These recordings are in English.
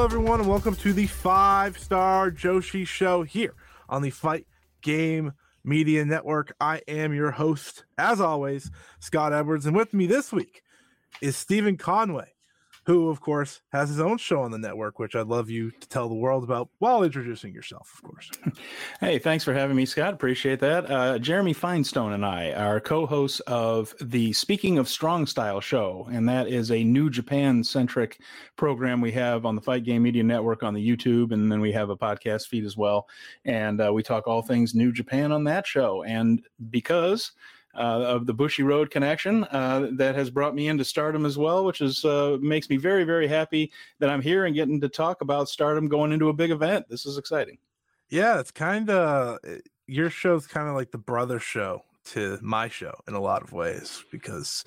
Hello, everyone, and welcome to the Five Star Joshi Show here on the Fight Game Media Network. I am your host, as always, Scott Edwards, and with me this week is Steven Conway, who, of course, has his own show on the network, which I'd love you to tell the world about while introducing yourself, of course. Hey, thanks for having me, Scott. Appreciate that. Uh, Jeremy Finestone and I are co hosts of the Speaking of Strong Style show, and that is a New Japan centric program we have on the Fight Game Media Network on the YouTube, and then we have a podcast feed as well. And uh, we talk all things New Japan on that show. And because uh, of the Bushiroad connection uh, that has brought me into Stardom as well, which is uh, makes me very very happy that I'm here and getting to talk about Stardom going into a big event. This is exciting. Yeah, it's kind of your show's kind of like the brother show to my show in a lot of ways because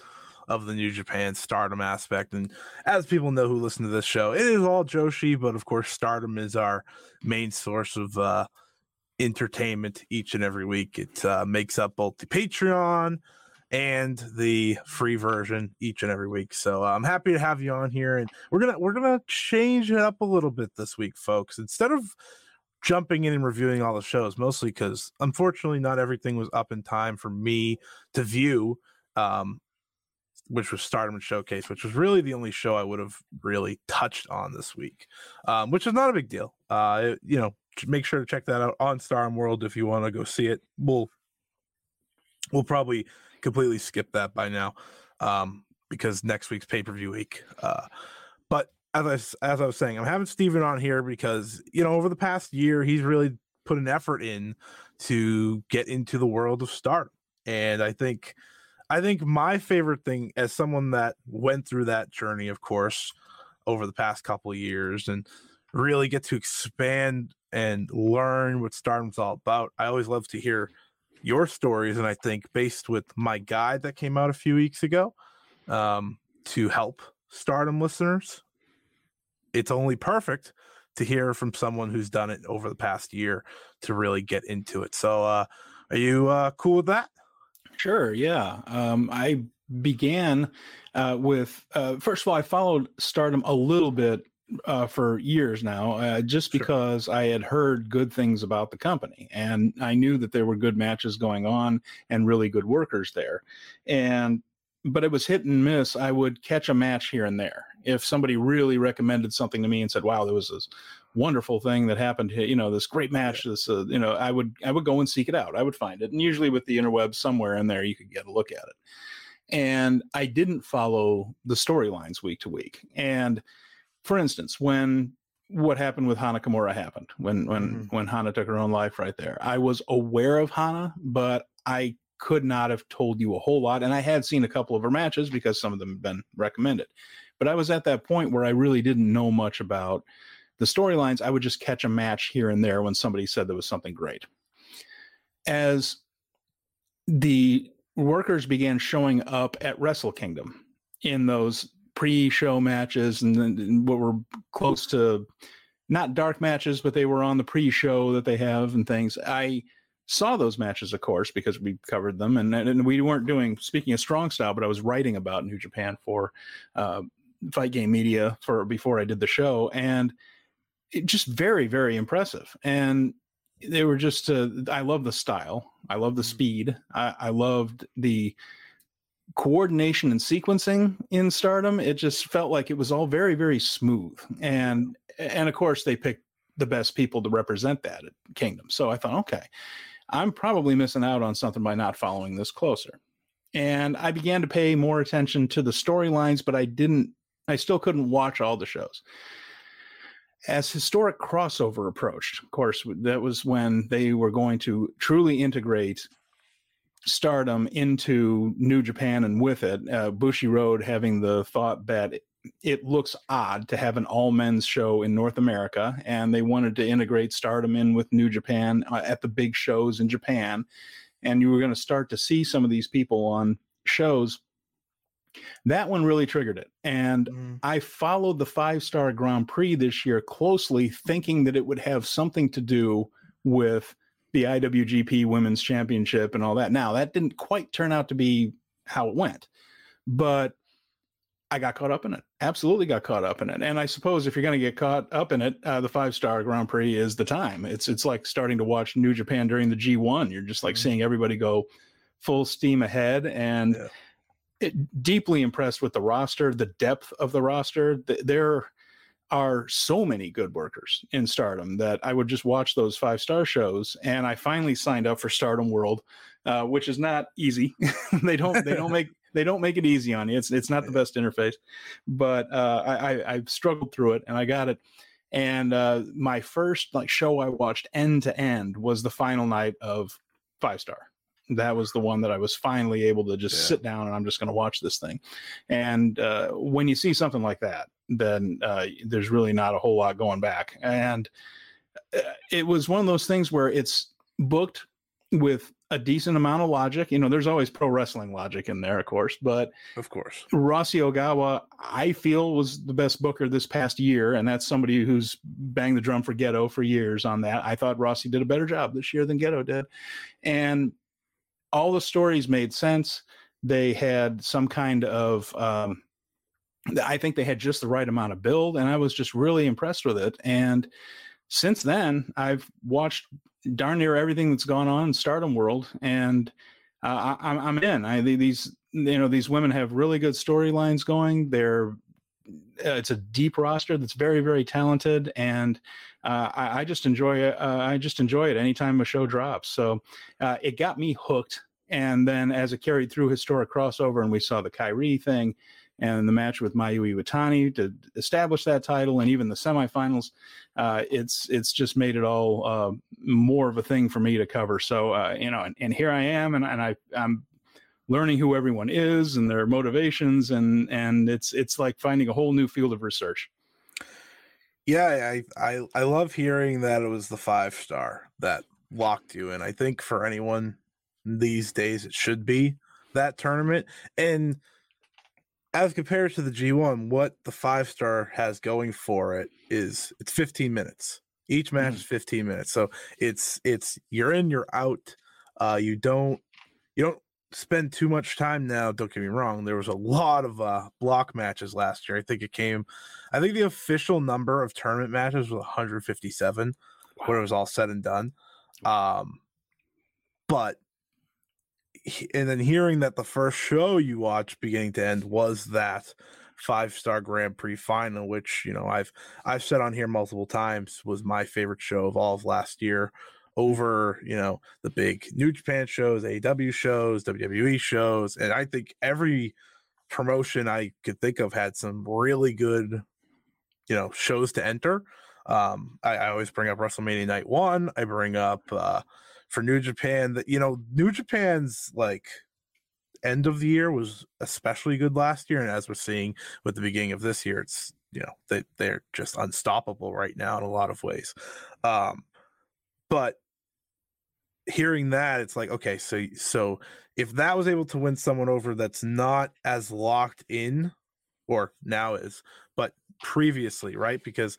of the New Japan Stardom aspect. And as people know who listen to this show, it is all Joshi, but of course, Stardom is our main source of uh, entertainment each and every week. It uh, makes up both the Patreon and the free version each and every week. So uh, I'm happy to have you on here, and we're gonna we're gonna change it up a little bit this week, folks. Instead of jumping in and reviewing all the shows, mostly because unfortunately not everything was up in time for me to view. Um, which was Stardom Showcase, which was really the only show I would have really touched on this week, um, which is not a big deal. Uh, you know, make sure to check that out on Stardom World if you want to go see it. We'll we'll probably completely skip that by now um, because next week's pay per view week. Uh, but as I as I was saying, I'm having Steven on here because you know over the past year he's really put an effort in to get into the world of Stardom, and I think I think my favorite thing as someone that went through that journey, of course, over the past couple years and really get to expand and learn what Stardom's all about. I always love to hear your stories, and I think based with my guide that came out a few weeks ago um, to help Stardom listeners, it's only perfect to hear from someone who's done it over the past year to really get into it. So, uh, are you uh, cool with that? Sure. Yeah. Um, I began uh, with uh, first of all, I followed Stardom a little bit uh, for years now, uh, just sure. because I had heard good things about the company and I knew that there were good matches going on and really good workers there. And but it was hit and miss. I would catch a match here and there. If somebody really recommended something to me and said, "Wow, there was this wonderful thing that happened here, you know, this great match, this, uh, you know, I would, I would go and seek it out. I would find it. And usually with the interwebs somewhere in there, you could get a look at it. And I didn't follow the storylines week to week. And for instance, when what happened with Hana Kimura happened, when, when, mm-hmm. when Hana took her own life right there, I was aware of Hana, but I could not have told you a whole lot. And I had seen a couple of her matches because some of them have been recommended. But I was at that point where I really didn't know much about the storylines. I would just catch a match here and there when somebody said there was something great. As the workers began showing up at Wrestle Kingdom in those pre-show matches and, and what were close to not dark matches, but they were on the pre-show that they have and things. I saw those matches, of course, because we covered them, and and we weren't doing speaking of strong style, but I was writing about New Japan for uh, Fight Game Media for before I did the show, and it just very very impressive. And they were just uh, I love the style, I love the mm-hmm. speed, I, I loved the coordination and sequencing in Stardom. It just felt like it was all very very smooth, and and of course they picked the best people to represent that at Kingdom. So I thought, okay, I'm probably missing out on something by not following this closer. And I began to pay more attention to the storylines, but I didn't, I still couldn't watch all the shows. As historic crossover approached, of course, that was when they were going to truly integrate stardom into New Japan and with it, uh, Bushiroad having the thought that it looks odd to have an all men's show in North America, and they wanted to integrate Stardom in with New Japan uh, at the big shows in Japan, and you were going to start to see some of these people on shows. That one really triggered it, and mm. I followed the five star Grand Prix this year closely, thinking that it would have something to do with the IWGP Women's Championship and all that. Now that didn't quite turn out to be how it went, but I got caught up in it. Absolutely got caught up in it. And I suppose if you're going to get caught up in it, uh, the five star Grand Prix is the time. It's it's like starting to watch New Japan during the G1. You're just like mm-hmm. seeing everybody go full steam ahead and yeah. it, deeply impressed with the roster, the depth of the roster. There are so many good workers in Stardom that I would just watch those five star shows. And I finally signed up for Stardom World, uh, which is not easy. they don't they don't make they don't make it easy on you. It's it's not the best interface, but uh, I, I, I struggled through it and I got it. And uh, my first like show I watched end to end was the final night of Five Star. That was the one that I was finally able to just yeah. sit down and I'm just going to watch this thing. And uh, when you see something like that, then uh, there's really not a whole lot going back. And uh, it was one of those things where it's booked with a decent amount of logic. You know, there's always pro wrestling logic in there, of course, but of course, Rossi Ogawa, I feel was the best booker this past year, and that's somebody who's banged the drum for Gedo for years on that. I thought Rossi did a better job this year than Gedo did, and all the stories made sense. They had some kind of, um, I think they had just the right amount of build, and I was just really impressed with it. And since then, I've watched darn near everything that's gone on in Stardom World, and uh, I, am in. I these you know these women have really good storylines going. They're uh, it's a deep roster that's very very talented, and uh, I, I, just enjoy it. Uh, I just enjoy it anytime a show drops. So uh, it got me hooked. And then as it carried through historic crossover, and we saw the Kairi thing, and the match with Mayu Iwatani to establish that title, and even the semifinals. Uh, it's it's just made it all uh, more of a thing for me to cover. So uh, you know, and, and, here I am, and, and I I'm learning who everyone is and their motivations, and and it's it's like finding a whole new field of research. Yeah, I I I love hearing that it was the five star that locked you in. I think for anyone these days, it should be that tournament and as compared to the G1, what the five star has going for it is it's 15 minutes. Each match mm. is 15 minutes. So it's it's you're in, you're out. Uh you don't you don't spend too much time now, don't get me wrong. There was a lot of uh block matches last year. I think it came I think the official number of tournament matches was 157 wow. when it was all said and done. Um but and then hearing that the first show you watched beginning to end was that five star Grand Prix final, which you know I've I've said on here multiple times was my favorite show of all of last year. Over you know the big New Japan shows, AW shows, WWE shows, and I think every promotion I could think of had some really good, you know, shows to enter. Um, I, I always bring up WrestleMania Night One. I bring up uh, for New Japan that you know New Japan's like end of the year was especially good last year, and as we're seeing with the beginning of this year, it's you know they they're just unstoppable right now in a lot of ways. Um, but hearing that, it's like okay, so so if that was able to win someone over that's not as locked in, or now is, but previously, right? Because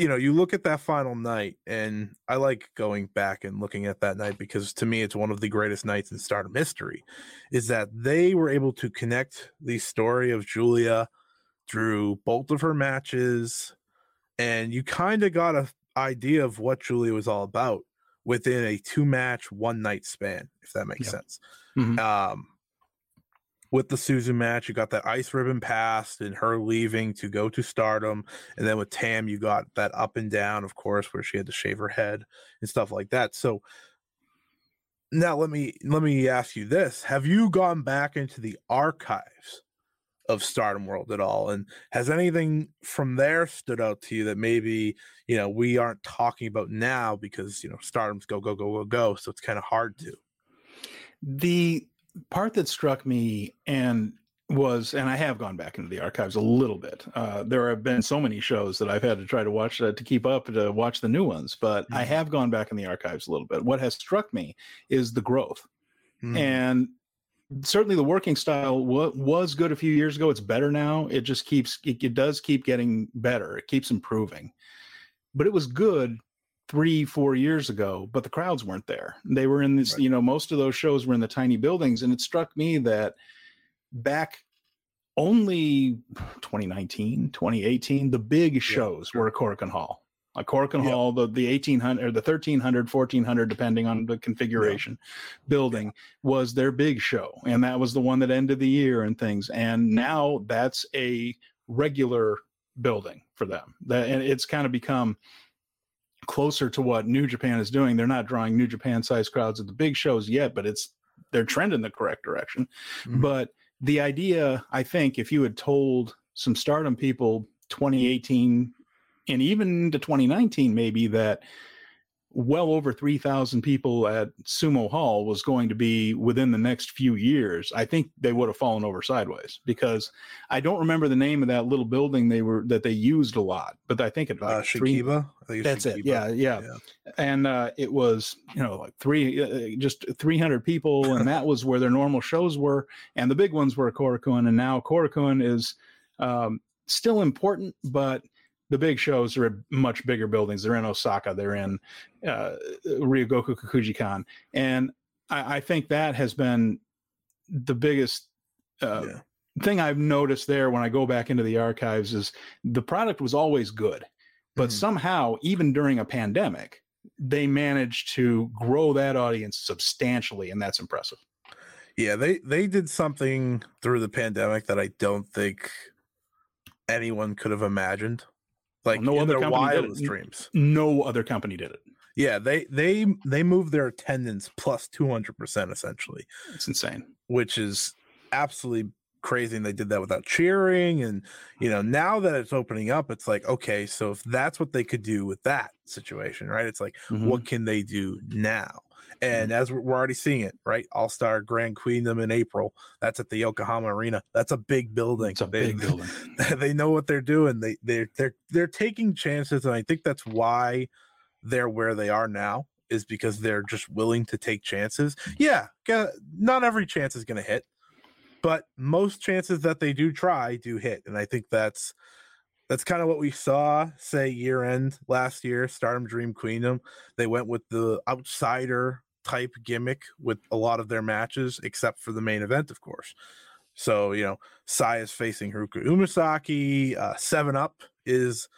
you know, you look at that final night, and I like going back and looking at that night because to me, it's one of the greatest nights in Stardom history. Is that they were able to connect the story of Giulia through both of her matches, and you kind of got an idea of what Giulia was all about within a two match, one night span, if that makes sense. Mm-hmm. Um, with the Susan match, you got that ice ribbon passed and her leaving to go to stardom. And then with Tam, you got that up and down, of course, where she had to shave her head and stuff like that. So now let me let me ask you this. Have you gone back into the archives of Stardom World at all? And has anything from there stood out to you that maybe, you know, we aren't talking about now because, you know, Stardom's go, go, go, go, go. So it's kind of hard to. The part that struck me and was, and I have gone back into the archives a little bit. Uh, there have been so many shows that I've had to try to watch uh, to keep up to watch the new ones, but mm-hmm. I have gone back in the archives a little bit. What has struck me is the growth, mm-hmm. and certainly the working style w- was good a few years ago. It's better now. It just keeps it, it does keep getting better. It keeps improving, but it was good three, four years ago, but the crowds weren't there. They were in this, right. you know, most of those shows were in the tiny buildings. And it struck me that back only 2019, 2018, the big shows yeah. were Korakuen Hall. A Korakuen yeah. Hall, the, the 1800 or the 1300, 1400, depending on the configuration yeah. building, was their big show. And that was the one that ended the year and things. And now that's a regular building for them. That, and it's kind of become closer to what New Japan is doing. They're not drawing New Japan size crowds at the big shows yet, but it's they're trending the correct direction. Mm-hmm. But the idea, I think, if you had told some stardom people 2018 and even to 2019, maybe that well over 3,000 people at Sumo Hall was going to be within the next few years, I think they would have fallen over sideways because I don't remember the name of that little building they were that they used a lot, but I think it like uh, three, that's Shin-Kiba. it. Yeah, yeah, yeah. And uh, it was you know like three, uh, just 300 people, and that was where their normal shows were, and the big ones were Korakuen, and now Korakuen is um, still important, but the big shows are much bigger buildings. They're in Osaka. They're in uh, Ryogoku Kokugikan, and I, I, think that has been the biggest uh, yeah. thing I've noticed there when I go back into the archives is the product was always good, but mm-hmm. somehow even during a pandemic, they managed to grow that audience substantially, and that's impressive. Yeah, they they did something through the pandemic that I don't think anyone could have imagined like well, no other company did it. dreams. No other company did it. Yeah, they they they moved their attendance plus two hundred percent essentially. It's insane. Which is absolutely crazy and they did that without cheering and you know now that it's opening up it's like okay so if that's what they could do with that situation right it's like mm-hmm. what can they do now and mm-hmm. as we're already seeing it right? All-star grand queendom in april that's at the yokohama arena. That's a big building. It's a they, big building. they know what they're doing. They they're they're they're taking chances and i think that's why they're where they are now is because they're just willing to take chances. Yeah not every chance is going to hit but most chances that they do try do hit and i think that's that's kind of what we saw say year end last year stardom dream queendom they went with the outsider type gimmick with a lot of their matches except for the main event of course. So you know sai is facing haruka umesaki uh, seven up is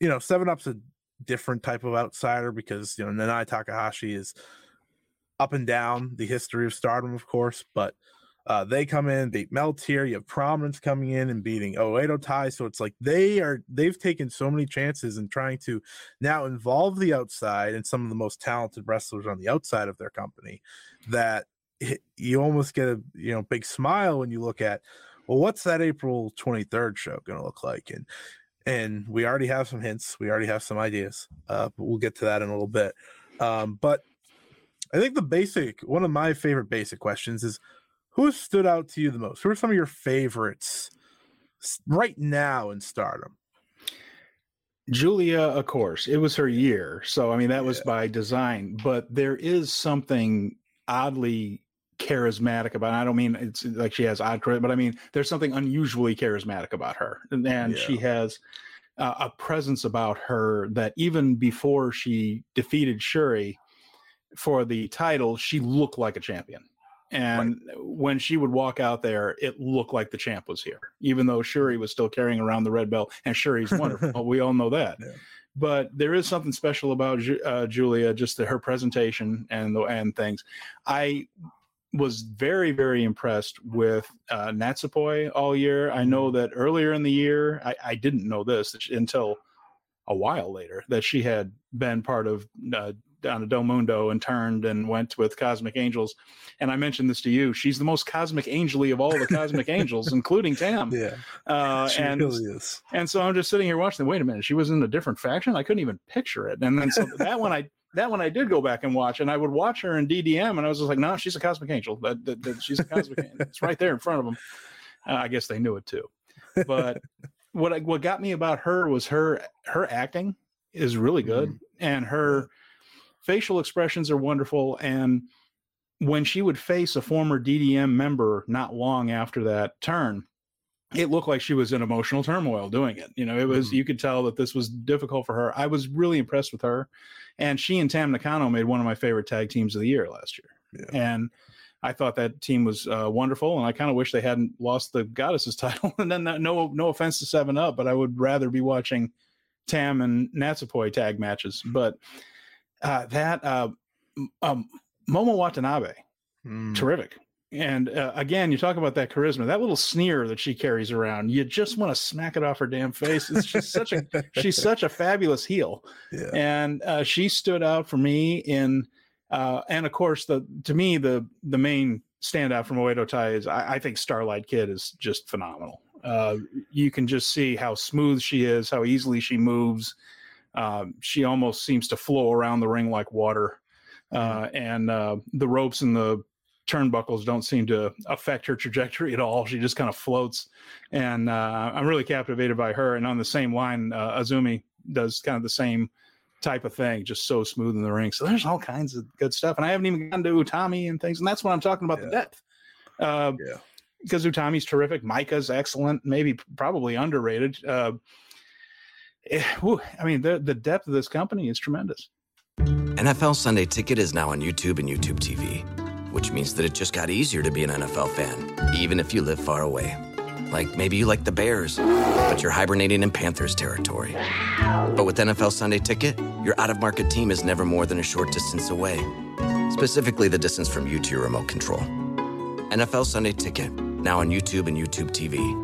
you know seven up's a different type of outsider because you know nanae takahashi is up and down the history of stardom of course but Uh, they come in, beat here. You have Prominence coming in and beating Oedo Tai. So it's like they are they've taken so many chances in trying to now involve the outside and some of the most talented wrestlers on the outside of their company that you almost get a you know big smile when you look at well what's that April 23rd show going to look like and and we already have some hints we already have some ideas uh, but we'll get to that in a little bit um, but I think the basic one of my favorite basic questions is who stood out to you the most? Who are some of your favorites right now in stardom? Giulia, of course, it was her year. So, I mean, that yeah. was by design, but there is something oddly charismatic about. I don't mean it's like she has odd charisma, but I mean there's something unusually charismatic about her, and, and yeah. she has uh, a presence about her that even before she defeated Syuri for the title, she looked like a champion. And right. when she would walk out there, it looked like the champ was here, even though Syuri was still carrying around the red belt. And Syuri's wonderful. we all know that. Yeah. But there is something special about uh, Giulia, just the, her presentation and the, and things. I was very very impressed with uh, Natsupoi all year. I know mm-hmm. that earlier in the year, I, I didn't know this until a while later that she had been part of uh, Donna Del Mondo and turned and went with Cosmic Angels. And I mentioned this to you. She's the most cosmic angely of all the cosmic angels, including Tam. Yeah. Uh, she and, really is. And so I'm just sitting here watching. Wait a minute, she was in a different faction. I couldn't even picture it. And then so that one I that one I did go back and watch, and I would watch her in DDM, and I was just like, no, she's a cosmic angel. That, that, that she's a cosmic. angel. It's right there in front of them. Uh, I guess they knew it too. But what I, what got me about her was her her acting is really good, mm. and her facial expressions are wonderful. And when she would face a former DDM member not long after that turn, it looked like she was in emotional turmoil doing it. You know, it was, mm-hmm. you could tell that this was difficult for her. I was really impressed with her. And she and Tam Nakano made one of my favorite tag teams of the year last year. Yeah. And I thought that team was uh, wonderful. And I kind of wish they hadn't lost the Goddesses title. and then, that, no, no offense to Seven Up, but I would rather be watching Tam and Natsupoi tag matches. But uh, that uh, um, Momo Watanabe, mm. terrific. And uh, again, you talk about that charisma, that little sneer that she carries around. You just want to smack it off her damn face. It's just such a she's such a fabulous heel, yeah. and uh, she stood out for me in. Uh, and of course, the to me the the main standout from Oedo Tai is I, I think Starlight Kid is just phenomenal. Uh, you can just see how smooth she is, how easily she moves. Um, she almost seems to flow around the ring like water, mm-hmm. uh, and uh, the ropes and the turnbuckles don't seem to affect her trajectory at all. She just kind of floats, and uh, I'm really captivated by her. And on the same line, uh, Azumi does kind of the same type of thing, just so smooth in the ring. So there's all kinds of good stuff, and I haven't even gotten to Utami and things, and that's what I'm talking about yeah. the depth. Uh, yeah. Because Utami's terrific, Maika's excellent, maybe probably underrated. Uh, I mean, the the depth of this company is tremendous. NFL Sunday Ticket is now on YouTube and YouTube TV which means that it just got easier to be an NFL fan, even if you live far away. Like maybe you like the Bears, but you're hibernating in Panthers territory. But with NFL Sunday Ticket, your out of market team is never more than a short distance away. Specifically, the distance from you to your remote control. NFL Sunday Ticket, now on YouTube and YouTube TV.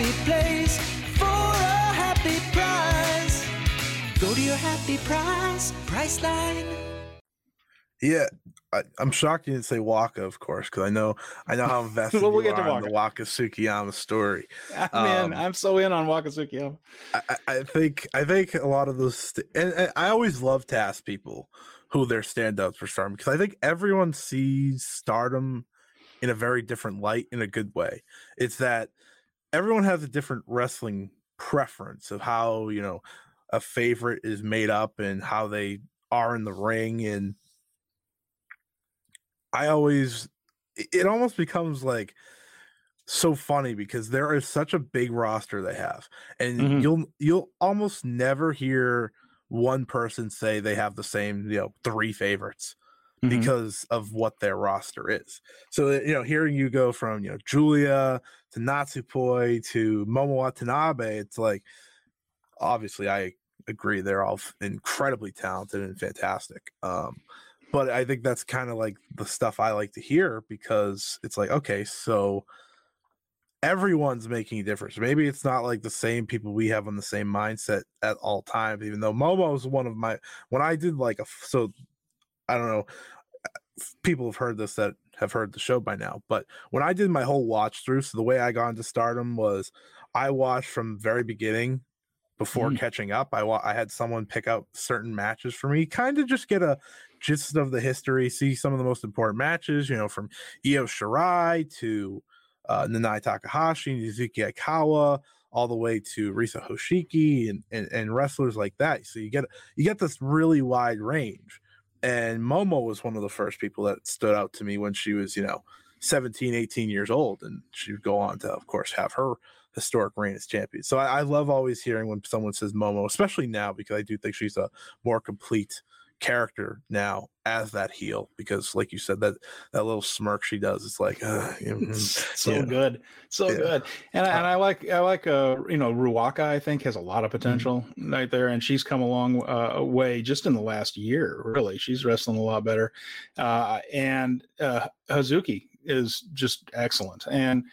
happy place for a happy price. Go to your happy price, Priceline. Yeah, I, am shocked you didn't say Waka, of course, because I know I know how invested well, we'll you get are to Waka. the Waka Tsukiyama story. Man, um, I'm so in on Waka Tsukiyama. I, I, think I think a lot of those, st- and, and, I always love to ask people who their standouts for Stardom because I think everyone sees Stardom in a very different light in a good way. It's that everyone has a different wrestling preference of how you know a favorite is made up and how they are in the ring and I always it almost becomes like so funny because there is such a big roster they have, and Mhm. you'll you'll almost never hear one person say they have the same you know three favorites Mhm. because of what their roster is. So uh, you know, hearing you go from you know Giulia to Natsupoi to Momo Watanabe, it's like obviously I agree they're all incredibly talented and fantastic. Um, but I think that's kind of like the stuff I like to hear because it's like okay, so everyone's making a difference. Maybe it's not like the same people we have on the same mindset at all times. Even though Momo is one of my when I did like a so I don't know people have heard this that have heard the show by now but when i did my whole watch through so the way i got into stardom was i watched from very beginning before Mm. catching up I, wa- I had someone pick out certain matches for me kind of just get a gist of the history see some of the most important matches you know from io shirai to uh, nanae takahashi yuzuki aikawa all the way to risa hoshiki and, and and wrestlers like that so you get you get this really wide range and Momo was one of the first people that stood out to me when she was, you know, 17, 18 years old. And she would go on to, of course, have her historic reign as champion. So I, I love always hearing when someone says Momo, especially now, because I do think she's a more complete character now as that heel because like you said that that little smirk she does it's like uh, so yeah. good so Yeah. good and I, and I like i like uh you know ruaka i think has a lot of potential right there and she's come a long uh, way just in the last year really she's wrestling a lot better uh and uh hazuki is just excellent and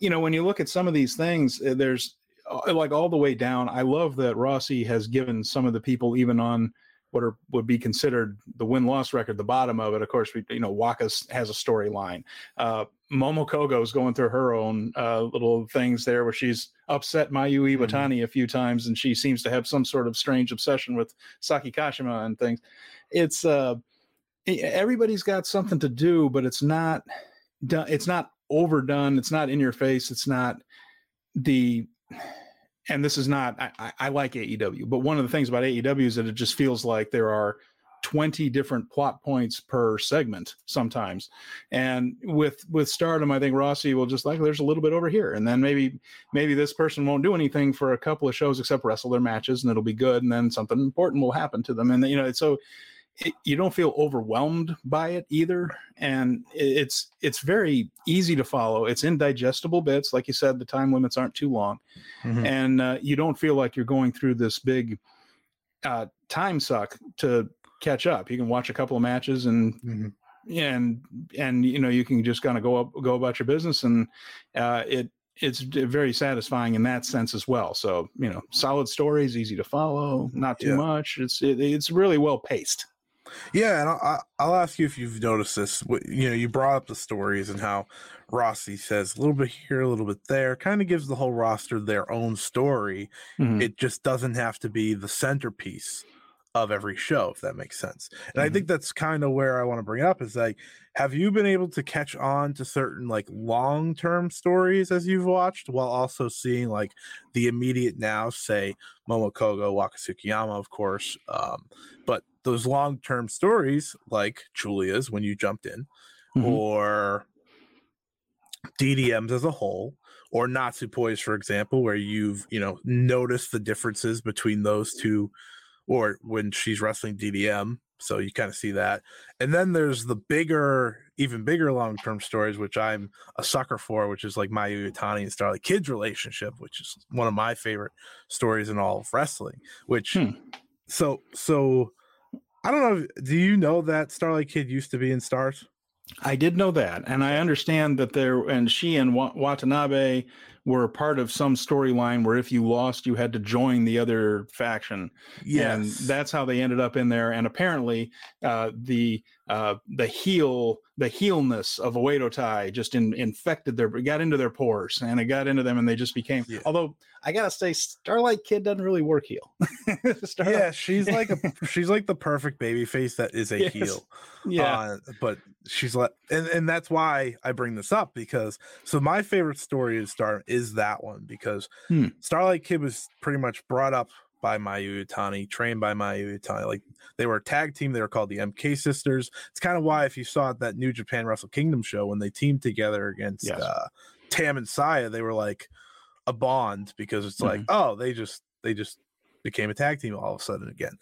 you know when you look at some of these things uh, there's uh, like all the way down i love that rossi has given some of the people even on what are would be considered the win loss record, the bottom of it. Of course, we you know Waka has a storyline. Uh, Momo Kogo's going through her own uh, little things there, where she's upset Mayu Iwatani a few times, and she seems to have some sort of strange obsession with Saki Kashima and things. It's uh, everybody's got something to do, but it's not done. It's not overdone. It's not in your face. It's not the and this is not I, I, like AEW, but one of the things about AEW is that it just feels like there are 20 different plot points per segment sometimes. And with with stardom, I think Rossi will just like there's a little bit over here. And then maybe maybe this person won't do anything for a couple of shows except wrestle their matches and it'll be good. And then something important will happen to them. And you know, it's so it, you don't feel overwhelmed by it either and it's it's very easy to follow it's indigestible bits like you said the time limits aren't too long Mhm. and uh, you don't feel like you're going through this big uh, time suck to catch up you can watch a couple of matches and Mhm. and and you know you can just kind of go up go about your business and uh, it it's very satisfying in that sense as well so you know solid stories easy to follow not too Yeah. much it's it, it's really well paced Yeah, and I'll, I'll ask you if you've noticed this. You know, you brought up the stories and how Rossi says a little bit here, a little bit there, kind of gives the whole roster their own story. Mhm. It just doesn't have to be the centerpiece of every show, if that makes sense. And I Mhm. think that's kind of where I want to bring it up is like, have you been able to catch on to certain like long term stories as you've watched while also seeing like the immediate now, say Momokogo, Waka Tsukiyama, of course, um, but those long term stories like Giulia's when you jumped in, Mhm. or DDM's as a whole, or Natsupoi's, for example, where you've you know noticed the differences between those two, or when she's wrestling DDM, so you kind of see that. And then there's the bigger, even bigger long term stories, which I'm a sucker for, which is like Mayu Iwatani and Starlight Kid's relationship, which is one of my favorite stories in all of wrestling. Which Hmm. so so I don't know. Do you know that Starlight Kid used to be in Stars? I did know that, and I understand that there and she and Watanabe were a part of some storyline where if you lost, you had to join the other faction, and that's how they ended up in there. And apparently, uh, the uh, the heel the heelness of Oedo Tai just in, infected their got into their pores, and it got into them, and they just became. Yeah. Although I gotta say, Starlight Kid doesn't really work heel. Yeah, she's like a she's like the perfect baby face that is a Yes. heel. yeah, Uh, but she's like, and, and that's why I bring this up because so my favorite story is Star is that one because Hmm. Starlight Kid was pretty much brought up by Mayu Iwatani, trained by Mayu Iwatani. Like they were a tag team, they were called the MK Sisters. It's kind of why if you saw that New Japan Wrestle Kingdom show when they teamed together against Yes. uh, Tam and Saya, they were like a bond because it's like, oh, they just they just became a tag team all of a sudden again.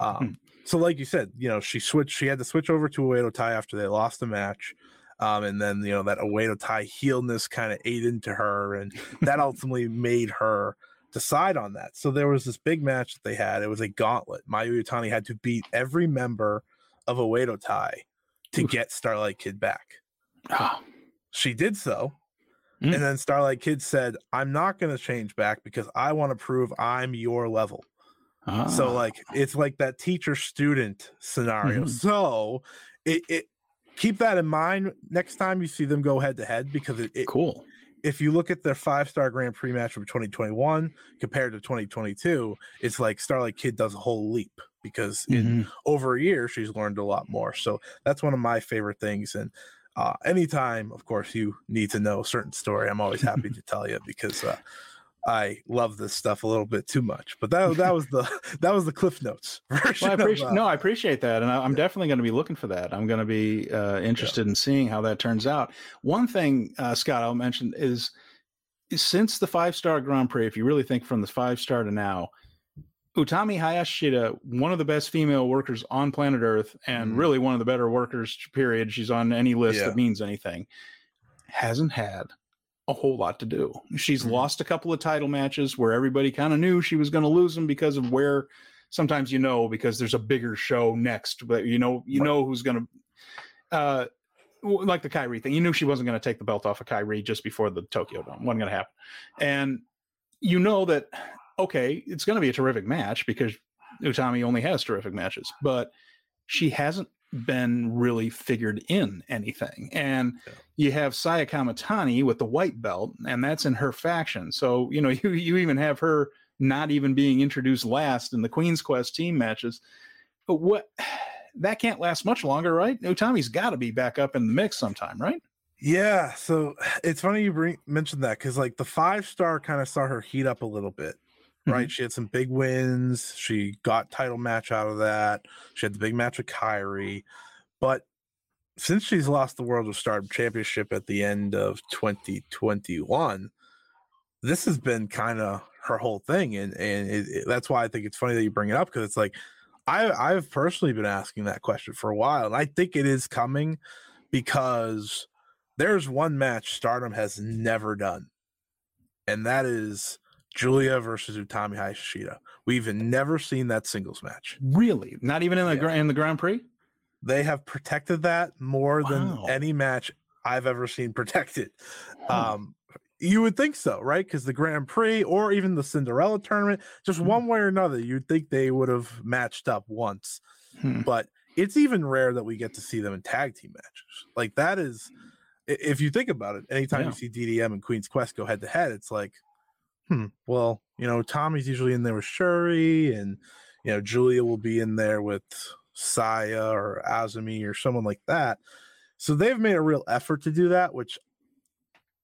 Um, so like you said, you know, she switched. She had to switch over to Oedo Tai after they lost the match. Um, and then you know that Oedo Tai heelness kind of ate into her, and that ultimately made her decide on that. So there was this big match that they had. It was a gauntlet. Mayu Iwatani had to beat every member of Oedo Tai to get Starlight Kid back. Oh, She did so. Mm. And then Starlight Kid said, I'm not going to change back because I want to prove I'm your level. So, ah. like, it's like that teacher student scenario. Mhm. So, it, it, keep that in mind next time you see them go head to head because it, it, cool. if you look at their five star Grand Prix match from 2021 compared to 2022, it's like Starlight Kid does a whole leap because in Mhm. over a year she's learned a lot more. So that's one of my favorite things. And uh, anytime, of course, you need to know a certain story, I'm always happy to tell you because uh, I love this stuff a little bit too much. But that that was the that was the Cliff Notes version. Well, I of, uh, no, I appreciate that, and I, I'm definitely going to be looking for that. I'm going to be uh, interested in seeing how that turns out. One thing, uh, Scott, I'll mention is since the five star Grand Prix, if you really think from the five star to now, Utami Hayashida, one of the best female workers on planet Earth, and Mhm. really one of the better workers. Period. She's on any list Yeah. that means anything. Hasn't had a whole lot to do. She's Mhm. lost a couple of title matches where everybody kind of knew she was going to lose them because of where. Sometimes you know because there's a bigger show next, but you know you Right. know who's going to. Uh, like the Kairi thing, you knew she wasn't going to take the belt off of Kairi just before the Tokyo Dome. wasn't going to happen, and you know that okay, it's going to be a terrific match because Utami only has terrific matches, but she hasn't been really figured in anything. And Yeah. you have Saya Kamitani with the white belt, and that's in her faction. So, you know, you, you even have her not even being introduced last in the Queen's Quest team matches. But what that can't last much longer, right? Utami's got to be back up in the mix sometime, right? Yeah, so it's funny you bring mentioned that because like the five star kind of saw her heat up a little bit, right? Mm-hmm. She had some big wins. She got title match out of that. She had the big match with Kairi, but since she's lost the World of Stardom Championship at the end of 2021, this has been kind of her whole thing, and and it, it- that's why I think it's funny that you bring it up because it's like I I've personally been asking that question for a while, and I think it is coming because there's one match Stardom has never done, and that is Giulia versus Utami Hayashida. We've never seen that singles match. Really? Not even in the Yeah. in the Grand Prix? They have protected that more Wow. than any match I've ever seen protected. Um, you would think so, right? Because the Grand Prix or even the Cinderella tournament, just Hmm. one way or another, you'd think they would have matched up once. Hmm. But it's even rare that we get to see them in tag team matches. Like that is, if you think about it, anytime Yeah. you see DDM and Queen's Quest go head to head, it's like, hmm, well, you know, Tommy's usually in there with Syuri, and you know, Giulia will be in there with Saya or Azumi or someone like that. So they've made a real effort to do that, which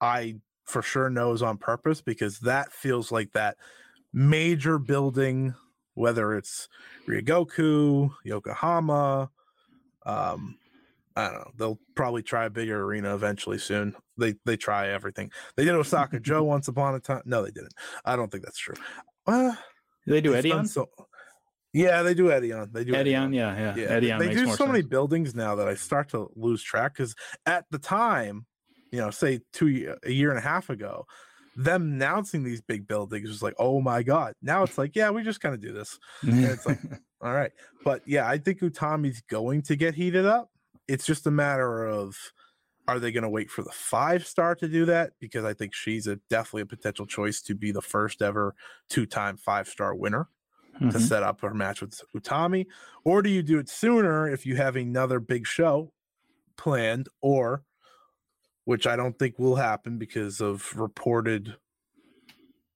I for sure know is on purpose because that feels like that major building, whether it's Ryogoku, Yokohama, um, I don't know. They'll probably try a bigger arena eventually soon. They they try everything. They did Osaka-Jo once upon a time. No, they didn't. I don't think that's true. Uh, they do done Edion? So, yeah, they do Edion. They do Edion, yeah, yeah. yeah, Edion they do so many buildings now that I start to lose track because at the time, you know, say two a year and a half ago, them announcing these big buildings was like, oh my god. Now it's like, yeah, we just kind of do this. And it's like, all right, but yeah, I think Utami's going to get heated up. It's just a matter of are they going to wait for the five star to do that? Because I think she's a definitely a potential choice to be the first ever two time five star winner to Mhm. set up her match with Utami, or do you do it sooner if you have another big show planned, or which I don't think will happen because of reported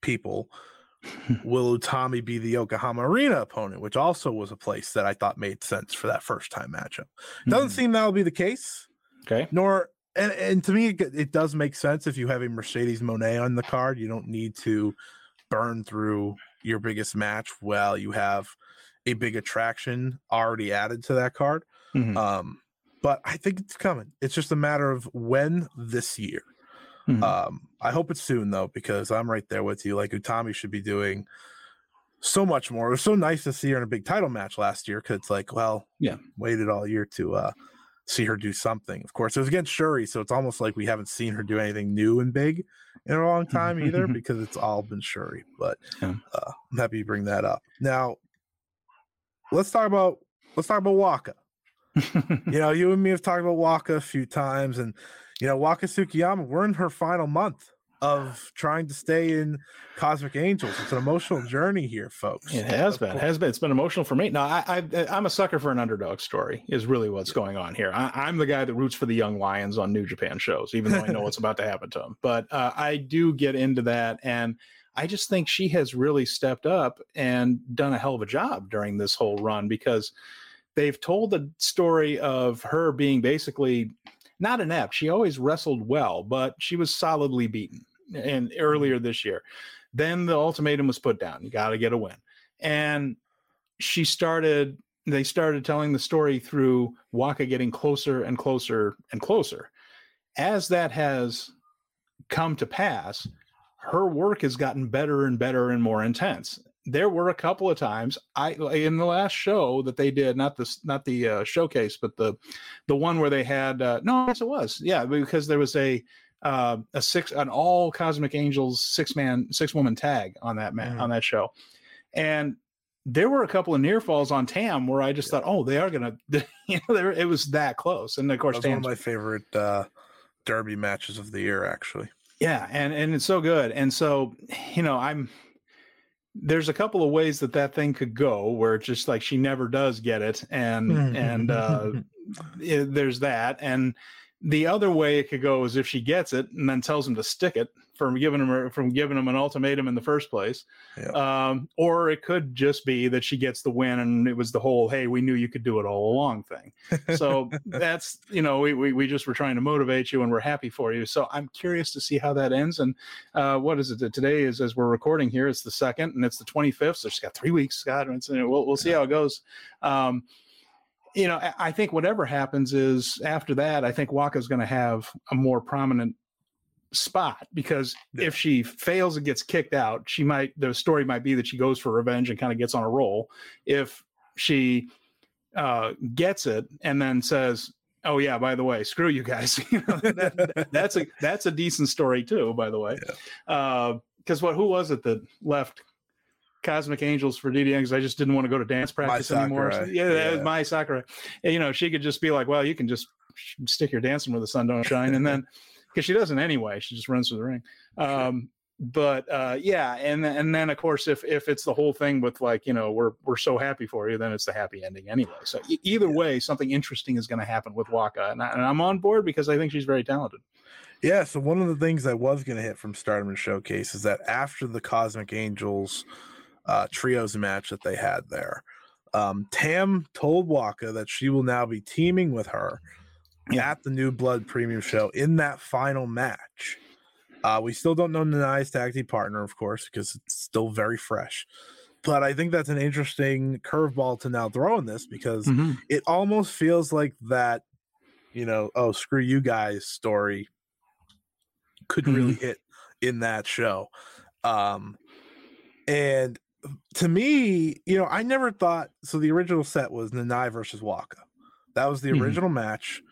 people. will Utami be the Yokohama Arena opponent, which also was a place that I thought made sense for that first time matchup? Doesn't Mhm. seem that'll be the case, Okay. nor and, and to me it, it does make sense if you have a Mercedes Moné on the card. You don't need to burn through your biggest match while you have a big attraction already added to that card. Mhm. Um, but I think it's coming. It's just a matter of when this year. Mhm. Um, I hope it's soon though, because I'm right there with you. Like Utami should be doing so much more. It was so nice to see her in a big title match last year because it's like, well, Yeah. waited all year to uh see her do something. Of course, it was against Syuri, so it's almost like we haven't seen her do anything new and big in a long time either because it's all been Syuri. But Yeah. uh, I'm happy you bring that up. Now, let's talk about let's talk about Waka. you know, you and me have talked about Waka a few times, and you know, Waka Tsukiyama, we're in her final month of trying to stay in Cosmic Angels. It's an emotional journey here, folks. It has Of been. course. Has been. It's been emotional for me. No, I, I, I'm a sucker for an underdog story. Is really what's going on here. I, I'm the guy that roots for the young lions on New Japan shows, even though I know what's about to happen to them. But uh, I do get into that, and I just think she has really stepped up and done a hell of a job during this whole run because they've told the story of her being basically not inept. She always wrestled well, but she was solidly beaten. And earlier this year, then the ultimatum was put down. You got to get a win. And she started, they started telling the story through Waka getting closer and closer and closer. As that has come to pass, her work has gotten better and better and more intense. There were a couple of times I in the last show that they did, not this, not the uh, showcase, but the the one where they had uh, no, yes, it was, yeah, because there was a uh, a six an all Cosmic Angels six man six woman tag on that man Mhm. on that show, and there were a couple of near falls on Tam where I just thought, oh, they are gonna, you know, they were, it was that close, and of course, That's one of my favorite uh, derby matches of the year, actually. yeah, and and it's so good. And so, you know, I'm there's a couple of ways that that thing could go where it's just like she never does get it and and uh i- there's that and the other way it could go is if she gets it and then tells him to stick it from giving him from giving him an ultimatum in the first place. Yeah. um or it could just be that she gets the win and it was the whole hey we knew you could do it all along thing. So that's you know we, we we just were trying to motivate you and we're happy for you. So i'm curious to see how that ends. And uh what is it that today is as we're recording here it's the second and it's the 25th so she's got three weeks scott and it's, we'll, we'll see how it goes. Um you know I, think whatever happens is after that i think waka's going to have a more prominent spot because Yeah. if she fails and gets kicked out she might the story might be that she goes for revenge and kind of gets on a roll if she uh, gets it and then says, "Oh yeah, by the way, screw you guys." You know, that- that- that's a that's a decent story too, by the way. Because what who was it that left Cosmic Angels for DDM? Because I just didn't want to go to dance practice anymore. Sakurai, Yeah, that was my Sakura. And, You know, she could just be like, "Well, you can just stick your dancing where the sun don't shine," and then because she doesn't anyway, she just runs through the ring. Um, but uh, yeah, and and then of course, if if it's the whole thing with like you know we're we're so happy for you, then it's the happy ending anyway. So e- either way, something interesting is going to happen with Waka, and, I, and I'm on board because I think she's very talented. Yeah, so one of the things I was going to hit from Stardom and Showcase is that after the Cosmic Angels uh, trios match that they had there, um, Tam told Waka that she will now be teaming with her at the New Blood Premium Show in that final match. Uh, we still don't know Nanae's tag team partner, of course, because it's still very fresh. But I think that's an interesting curveball to now throw in this because it almost feels like that, you know, oh, screw you guys story could really hit in that show. Um, and to me, you know, I never thought so. The original set was Nanae versus Waka. That was the Mhm. original match.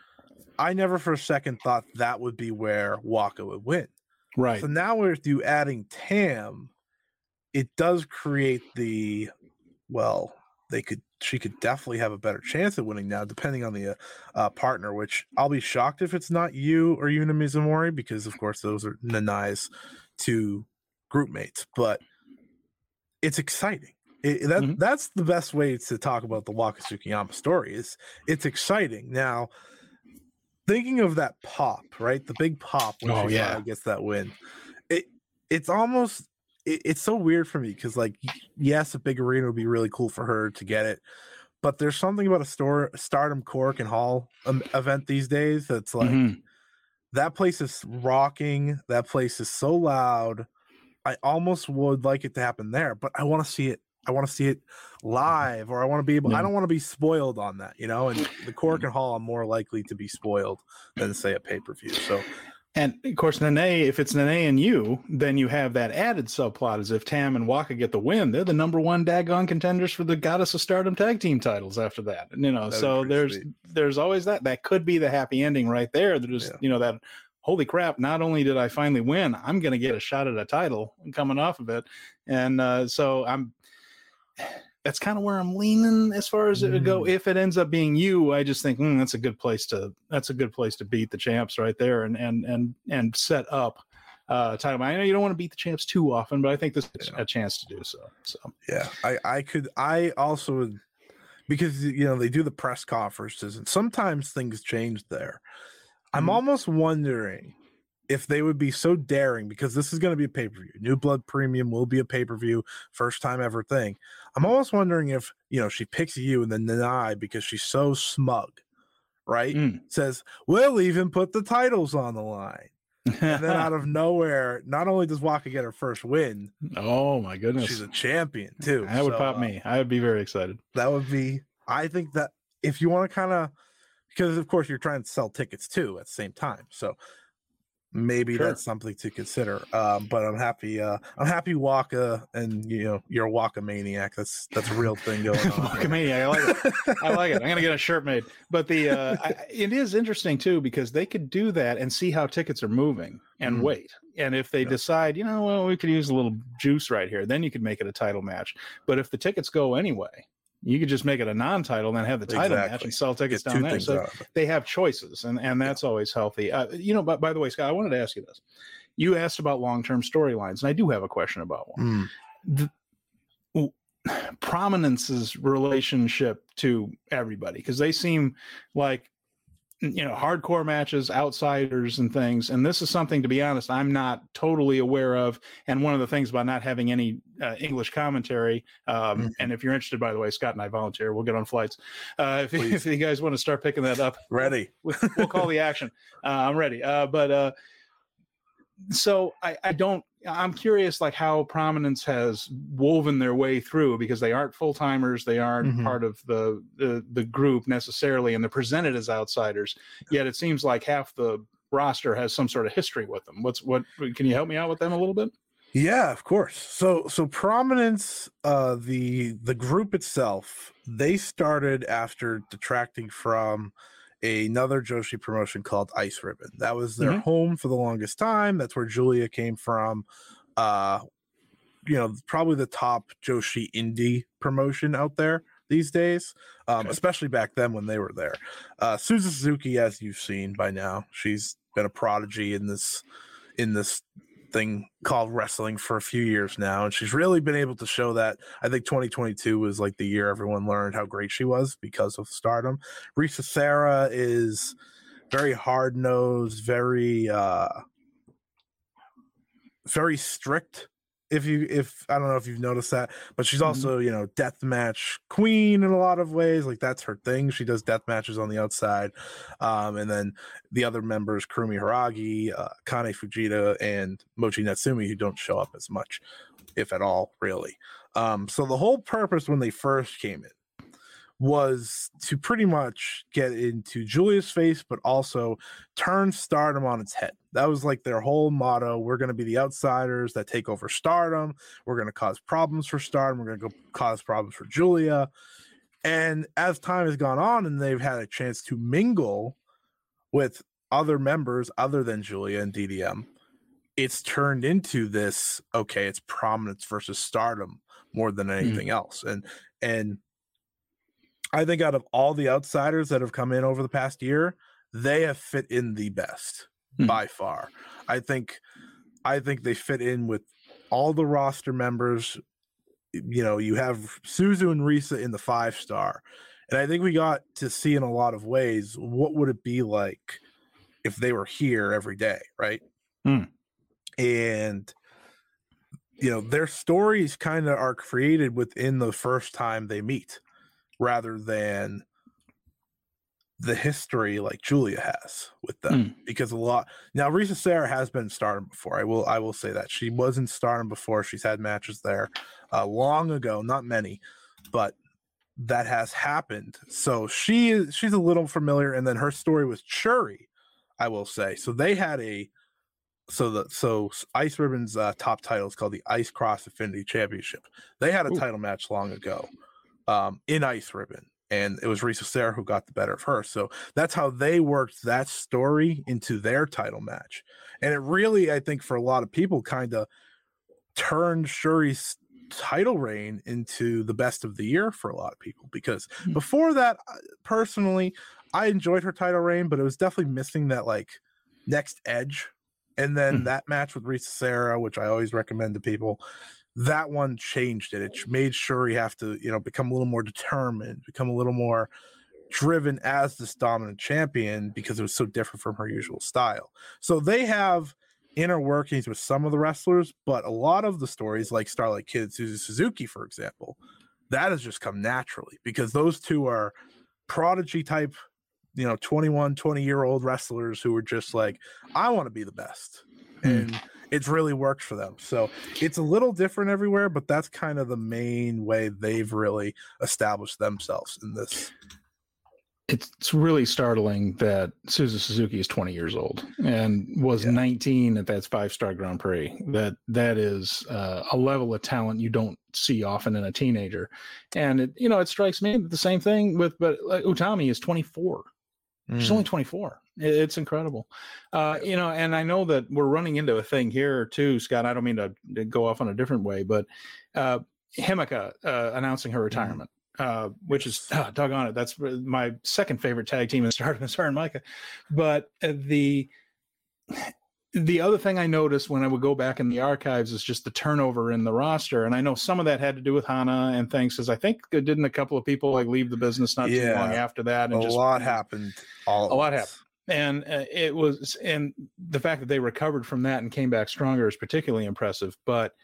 I never for a second thought that would be where Waka would win. Right. So now with you adding Tam, it does create the well, they could she could definitely have a better chance at winning now, depending on the uh, uh, partner. Which I'll be shocked if it's not you or Yuna Mizumori, because of course those are Nanae's two group mates. But it's exciting. It, that Mhm. that's the best way to talk about the Waka Tsukiyama story. Is it's exciting now. Thinking of that pop, right? The big pop when Oh, she yeah. gets that win. It it's almost it, it's so weird for me because like yes, a big arena would be really cool for her to get it, but there's something about a store Stardom Korakuen Hall um, event these days that's like Mhm. that place is rocking. That place is so loud. I almost would like it to happen there, but I want to see it. I want to see it mm-hmm. live, or I want to be able. I don't want to be spoiled on that, you know. And the Korakuen Hall, I'm more likely to be spoiled than say a pay per view. So And of course, Nene, if it's Nene and you, then you have that added subplot as if Tam and Waka get the win. They're the number one daggone contenders for the Goddess of Stardom tag team titles after that. You know, That'd so there's sweet. there's always that. That could be the happy ending right there. There's Yeah. you know that holy crap, not only did I finally win, I'm gonna get a shot at a title coming off of it. And uh, so I'm that's kind of where I'm leaning as far as it would go. If it ends up being you, I just think mm, that's a good place to that's a good place to beat the champs right there and and and and set up uh title. I know you don't want to beat the champs too often, but I think this is Yeah. a chance to do so. So Yeah, I I could I also would because you know they do the press conferences and sometimes things change there. I'm Mhm. almost wondering if they would be so daring because this is going to be a pay per view. New Blood Premium will be a pay per view, first time ever thing. I'm almost wondering if you know she picks you and then deny because she's so smug, right? Mm. Says we'll even put the titles on the line, and then out of nowhere, not only does Waka get her first win, oh my goodness. she's a champion too. that would So, pop uh, me. I would be very excited. that would be i think that if you want to kind of because of course you're trying to sell tickets too at the same time so maybe Sure. that's something to consider um but i'm happy uh i'm happy waka and you know you're a waka maniac that's that's a real thing going on here. Wackamania, I like it. I like it. I'm gonna get a shirt made. But the uh, I, it is interesting too because they could do that and see how tickets are moving and Mhm. wait. And if they Yeah. decide, you know, well, we could use a little juice right here, then you could make it a title match. But if the tickets go anyway, you could just make it a non-title and then have the title match and sell tickets Get down there. So out they have choices, and and that's always healthy. Uh, you know, but by the way, Scott, I wanted to ask you this. You asked about long-term storylines, and I do have a question about one Mm, the prominence's relationship to everybody because they seem like you know hardcore matches outsiders and things and this is something to be honest i'm not totally aware of and one of the things about not having any uh, english commentary um, Mhm. and if you're interested by the way scott and i volunteer we'll get on flights uh, if, if you guys want to start picking that up ready we'll we'll call the action. Uh, I'm ready. Uh, but uh, so I, I don't. I'm curious, like how prominence has woven their way through because they aren't full timers, they aren't Mhm. part of the, the the group necessarily, and they're presented as outsiders. Yet it seems like half the roster has some sort of history with them. What's what? Can you help me out with them a little bit? Yeah, of course. So so prominence uh the the group itself, they started after detracting from another Joshi promotion called Ice Ribbon. That was their Mhm. home for the longest time. That's where Giulia came from. Uh you know, probably the top Joshi indie promotion out there these days, um, Okay. especially back then when they were there. Uh, Suzu Suzuki, as you've seen by now, she's been a prodigy in this in this thing called wrestling for a few years now, and she's really been able to show that. I think 2022 was like the year everyone learned how great she was because of Stardom. Risa Sera is very hard nosed, very uh, very strict if you if I don't know if you've noticed that, but she's Mhm. also you know death match queen in a lot of ways. Like that's her thing. She does death matches on the outside, um, and then the other members, Kurumi Hiiragi, uh, Kane Fujita, and Mochi Natsumi, who don't show up as much, if at all, really. Um, so the whole purpose when they first came in was to pretty much get into Giulia's face, but also turn stardom on its head. That was like their whole motto. We're going to be the outsiders that take over stardom. We're going to cause problems for stardom. We're going to go cause problems for Giulia. And as time has gone on and they've had a chance to mingle with other members other than Giulia and DDM, it's turned into this okay, it's prominence versus stardom more than mm. anything else. And and I think out of all the outsiders that have come in over the past year, they have fit in the best Hmm. by far. I think I think they fit in with all the roster members. You know, you have Suzu and Risa in the five star. And I think we got to see in a lot of ways what would it be like if they were here every day, right? Hmm. And you know, their stories kind of are created within the first time they meet rather than the history like Giulia has with them because a lot now Risa Sera has been Stardom before. I will I will say that she was in Stardom before. She's had matches there uh, long ago, not many, but that has happened. So she is she's a little familiar. And then her story with Syuri, I will say. So they had a so the so Ice Ribbon's uh, top title is called the Ice Cross Infinity Championship. They had a Ooh. title match long ago um, in Ice Ribbon, and it was Risa Sera who got the better of her. So that's how they worked that story into their title match, and it really, I think, for a lot of people, kind of turned Syuri's title reign into the best of the year for a lot of people because Hmm. before that, uh, personally, I enjoyed her title reign, but it was definitely missing that like next edge. And then Mhm. that match with Risa Sera, which I always recommend to people, that one changed it. It made Syuri have to, you know, become a little more determined, become a little more driven as this dominant champion because it was so different from her usual style. So they have inner workings with some of the wrestlers, but a lot of the stories, like Starlight Kid, Suzu Suzuki, for example, that has just come naturally because those two are prodigy type, you know, 21, 20 year old wrestlers who are just like, I want to be the best. Hmm. And it's really worked for them. So it's a little different everywhere, but that's kind of the main way they've really established themselves in this. It's, it's really startling that Suzu Suzuki is 20 years old and was Yeah. 19 at that five star Grand Prix. That that is uh, a level of talent you don't see often in a teenager. And it, you know, it strikes me the same thing with but like, Utami is 24. She's Mm. only 24. It- It's incredible. Uh, you know, and I know that we're running into a thing here too, Scott. I don't mean to, to go off on a different way, but uh, Himika uh, announcing her retirement, uh, which is uh, doggone it. That's my second favorite tag team in Stardom is her and Micah. But uh, the the other thing I noticed when I would go back in the archives is just the turnover in the roster, and I know some of that had to do with Hana and things, because I think didn't a couple of people like leave the business not too long after that, A and just lot happened. All A lot once. And uh, it was and the fact that they recovered from that and came back stronger is particularly impressive but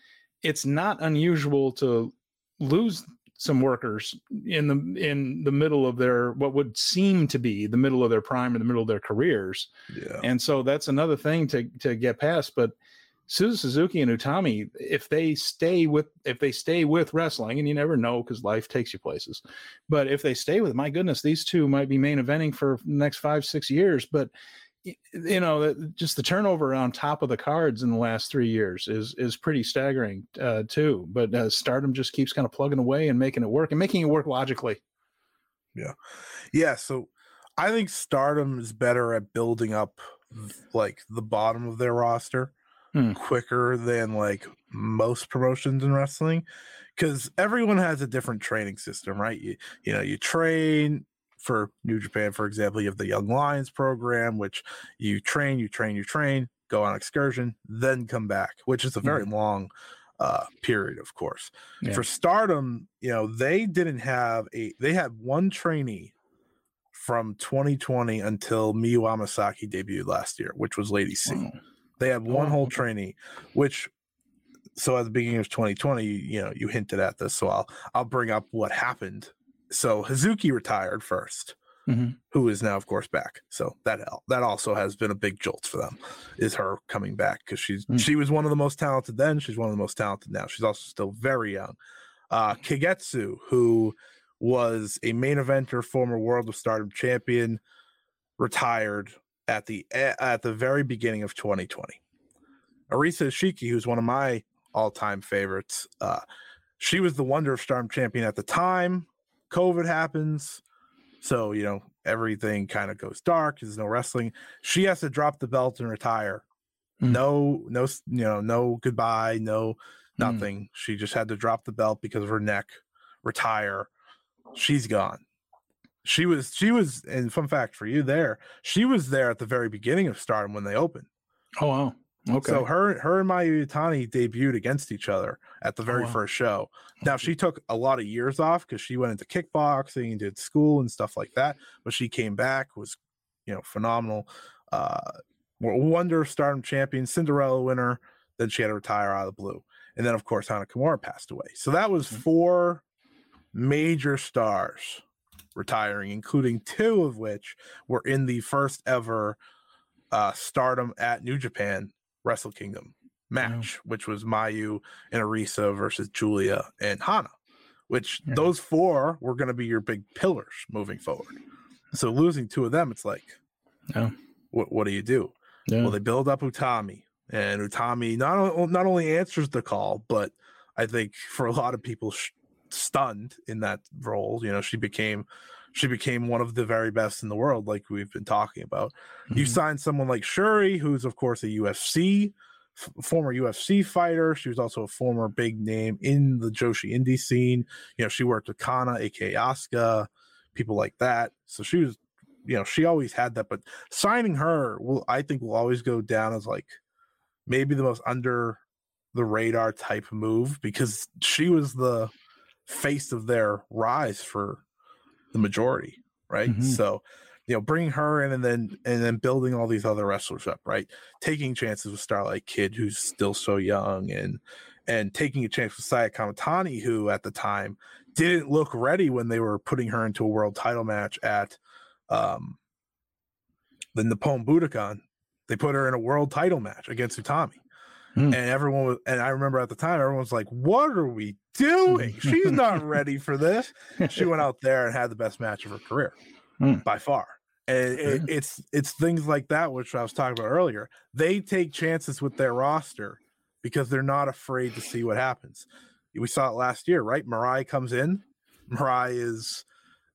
it's not unusual to lose some workers in the in the middle of their what would seem to be the middle of their prime or the middle of their careers Yeah. and so that's another thing to to get past but Suzu Suzuki and Utami, if they stay with if they stay with wrestling, and you never know because life takes you places, but if they stay with, my goodness, these two might be main eventing for the next five six years. But you know, just the turnover on top of the cards in the last three years is is pretty staggering uh, too. But uh, Stardom just keeps kind of plugging away and making it work and making it work logically. Yeah, yeah, so I think Stardom is better at building up like the bottom of their roster Hmm. quicker than like most promotions in wrestling because everyone has a different training system, right? You you know, you train for New Japan, for example, you have the Young Lions program, which you train, you train, you train, go on excursion, then come back, which is a very long uh period, of course. Yeah. For Stardom, you know, they didn't have a they had one trainee from 2020 until Miyu Amasaki debuted last year, which was Lady C. Wow. They had one whole okay. trainee, which so at the beginning of 2020, you, you know, you hinted at this, so I'll I'll bring up what happened. So Hazuki retired 1st Mhm. who is now, of course, back. So that that also has been a big jolt for them, is her coming back because she's Mm. she was one of the most talented then. She's one of the most talented now. She's also still very young. Uh, Kagetsu, who was a main eventer, former World of Stardom champion, retired at the at the very beginning of 2020. Arisa Hoshiki, who's one of my all-time favorites, uh, she was the Wonder of Stardom champion at the time. COVID happens, so you know everything kind of goes dark. There's no wrestling. She has to drop the belt and retire. Mm. No, no, you know, no goodbye, no Mm. nothing. She just had to drop the belt because of her neck, retire. She's gone. She was, she was, and fun fact for you there, she was there at the very beginning of Stardom when they opened. Oh wow. Okay. So her, her and Mayu Iwatani debuted against each other at the very wow. first show. Now she took a lot of years off because she went into kickboxing and did school and stuff like that. But she came back, was you know phenomenal. Uh, Wonder of Stardom champion, Cinderella winner. Then she had to retire out of the blue, and then of course Hana Kimura passed away. So that was Mhm. four major stars retiring, including two of which were in the first ever uh, Stardom at New Japan Wrestle Kingdom match, which was Mayu and Arisa versus Giulia and Hana, which Yeah. those four were going to be your big pillars moving forward. So losing two of them, it's like, Yeah. what what do you do? Yeah. Well, they build up Utami, and Utami not not only answers the call, but I think for a lot of people stunned in that role. You know, she became she became one of the very best in the world, like we've been talking about. You Mhm. signed someone like Syuri, who's of course a UFC f- former UFC fighter. She was also a former big name in the Joshi indie scene. You know, she worked with Kana, aka Asuka, people like that. So she was, you know, she always had that. But signing her will, I think, will always go down as like maybe the most under the radar type move because she was the face of their rise for the majority, right? Mhm. So, you know, bringing her in and then and then building all these other wrestlers up, right? Taking chances with Starlight Kid, who's still so young, and and taking a chance with Saya Kamitani, who at the time didn't look ready when they were putting her into a world title match at um the Nippon Budokan. They put her in a world title match against Utami. Hmm. And everyone was, and I remember at the time, everyone's like, What are we doing? She's not ready for this. She went out there and had the best match of her career Hmm. by far. And it, it's it's things like that which I was talking about earlier. They take chances with their roster because they're not afraid to see what happens. We saw it last year, right? Mariah comes in. Mariah is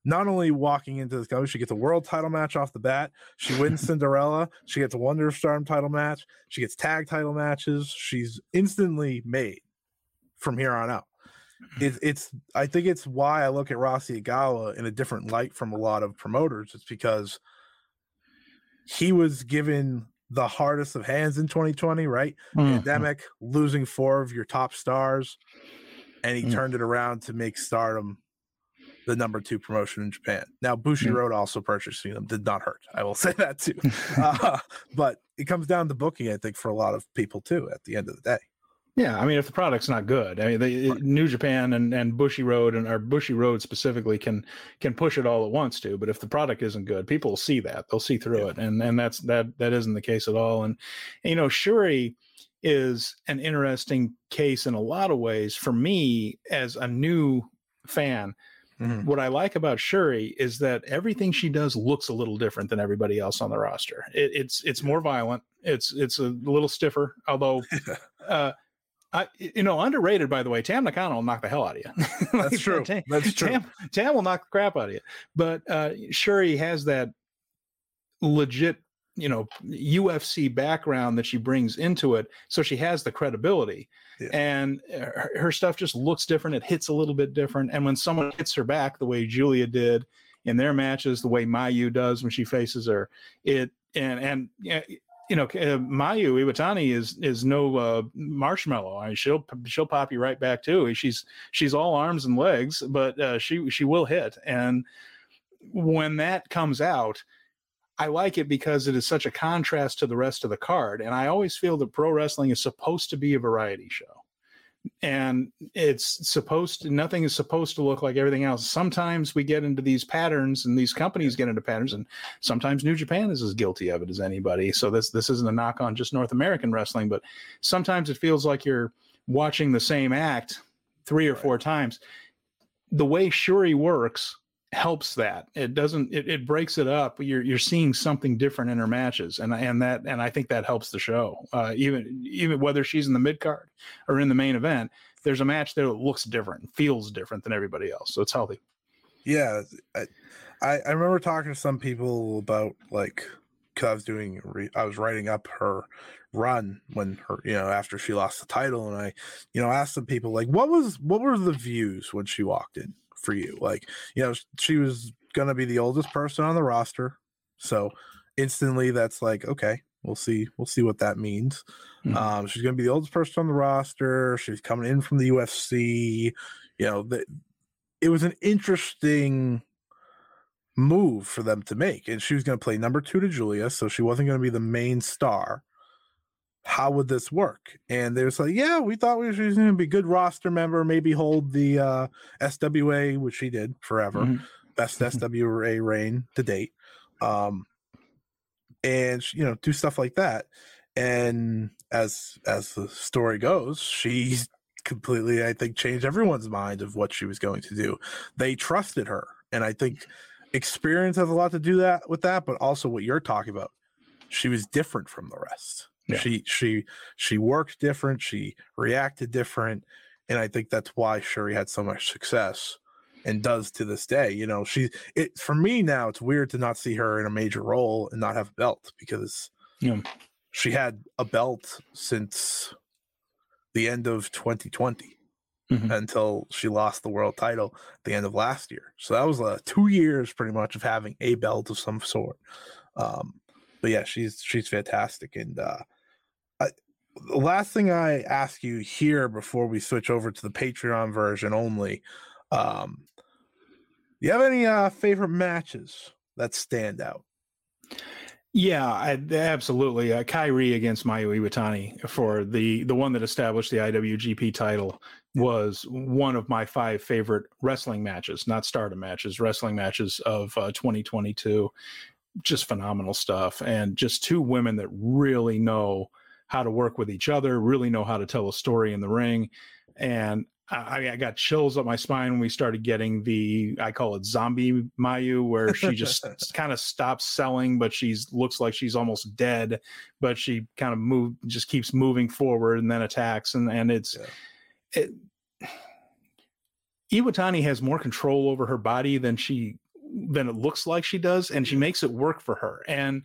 not only walking into this company, she gets a world title match off the bat. She wins Cinderella. She gets a Wonder Stardom title match. She gets tag title matches. She's instantly made from here on out. It's, it's I think it's why I look at Rossy Ogawa in a different light from a lot of promoters. It's because he was given the hardest of hands in 2020, right? Mhm. Pandemic, losing four of your top stars, and he Mm. turned it around to make Stardom the number two promotion in Japan. Now, Bushi Mm. Road also purchasing them did not hurt. I will say that too. uh, but it comes down to booking, I think, for a lot of people too. At the end of the day, Yeah, I mean, if the product's not good, I mean, they, New Japan and, and Bushiroad and our Bushiroad specifically can can push it all at once too. But if the product isn't good, people will see that they'll see through Yeah. it, and and that's that that isn't the case at all. And, you know, Syuri is an interesting case in a lot of ways for me as a new fan. Mhm. What I like about Syuri is that everything she does looks a little different than everybody else on the roster. It, it's it's more violent. It's it's a little stiffer, although uh, I, you know, underrated by the way. Tam Nakano will knock the hell out of you. Like, That's true. Tam, That's true. Tam, Tam will knock the crap out of you. But uh, Syuri has that legit, you know, UFC background that she brings into it, so she has the credibility. Yeah. And uh, her, her stuff just looks different. It hits a little bit different. And when someone hits her back the way Giulia did in their matches, the way Mayu does when she faces her, it and and yeah, you know, uh, Mayu Iwatani is is no uh, marshmallow. I mean, she'll she'll pop you right back too. She's she's all arms and legs, but uh, she she will hit. And when that comes out, I like it because it is such a contrast to the rest of the card. And I always feel that pro wrestling is supposed to be a variety show. And it's supposed to, nothing is supposed to look like everything else. Sometimes we get into these patterns and these companies get into patterns, and sometimes New Japan is as guilty of it as anybody. So this this isn't a knock on just North American wrestling, but sometimes it feels like you're watching the same act three or four times. The way Syuri works helps that. It doesn't it, it breaks it up you're you're seeing something different in her matches and and that and i think that helps the show. Uh even even whether she's in the mid card or in the main event there's a match there that looks different feels different than everybody else so it's healthy. Yeah, I, I remember talking to some people about like because I was doing I was writing up her run when her you know after she lost the title and I you know asked some people like what was what were the views when she walked in for you like you know she was gonna be the oldest person on the roster so instantly that's like okay we'll see we'll see what that means Mhm. um she's gonna be the oldest person on the roster she's coming in from the ufc you know the, it was an interesting move for them to make and she was going to play number two to Giulia so she wasn't going to be the main star how would this work and they was like yeah we thought we was going to be a good roster member maybe hold the uh swa which she did forever Mhm. best SWA reign to date. Um, and you know, do stuff like that. And as as the story goes, she completely, I think, changed everyone's mind of what she was going to do. They trusted her, and I think experience has a lot to do that with that, but also what you're talking about. she was different from the rest. Yeah. She she she worked different. She reacted different, and I think that's why Syuri had so much success and does to this day. You know, she it for me now. It's weird to not see her in a major role and not have a belt because Yeah. she had a belt since the end of 2020 Mhm. until she lost the world title at the end of last year. So that was uh, two years pretty much of having a belt of some sort. Um, but yeah, she's she's fantastic. And uh, the last thing I ask you here before we switch over to the Patreon version only, um, do you have any uh, favorite matches that stand out? Yeah, I, absolutely. Uh, Kairi against Mayu Iwatani for the the one that established the IWGP title was one of my five favorite wrestling matches, not Stardom matches, wrestling matches of uh, 2022. Just phenomenal stuff, and just two women that really know how to work with each other, really know how to tell a story in the ring, and I, I got chills up my spine when we started getting the I call it zombie Mayu, where she just kind of stops selling, but she's looks like she's almost dead, but she kind of move just keeps moving forward and then attacks, and and it's Yeah. it, Iwatani has more control over her body than she than it looks like she does, and she makes it work for her. And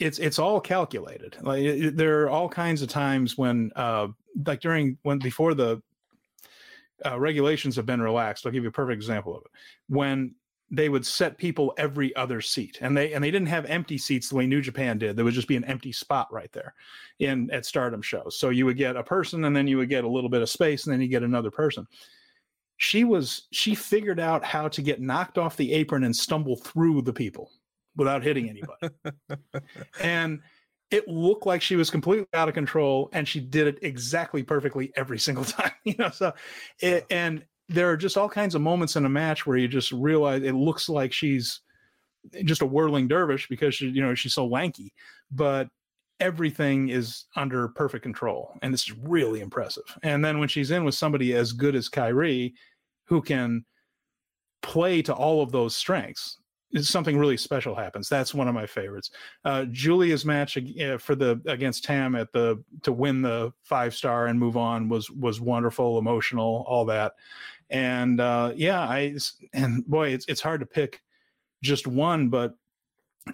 it's it's all calculated. Like it- there are all kinds of times when, uh, like during when before the uh, regulations have been relaxed. I'll give you a perfect example of it. When they would set people every other seat, and they and they didn't have empty seats the way New Japan did. There would just be an empty spot right there in at Stardom shows. So you would get a person, and then you would get a little bit of space, and then you get another person. She was she figured out how to get knocked off the apron and stumble through the people without hitting anybody. and it looked like she was completely out of control and she did it exactly perfectly every single time you know so it, and there are just all kinds of moments in a match where you just realize it looks like she's just a whirling dervish because she you know she's so lanky but everything is under perfect control and it's really impressive and then when she's in with somebody as good as Kairi who can play to all of those strengths something really special happens. That's one of my favorites. Uh, Giulia's match uh, for the against Tam at the to win the five star and move on was was wonderful, emotional, all that. And uh, yeah, I and boy, it's it's hard to pick just one, but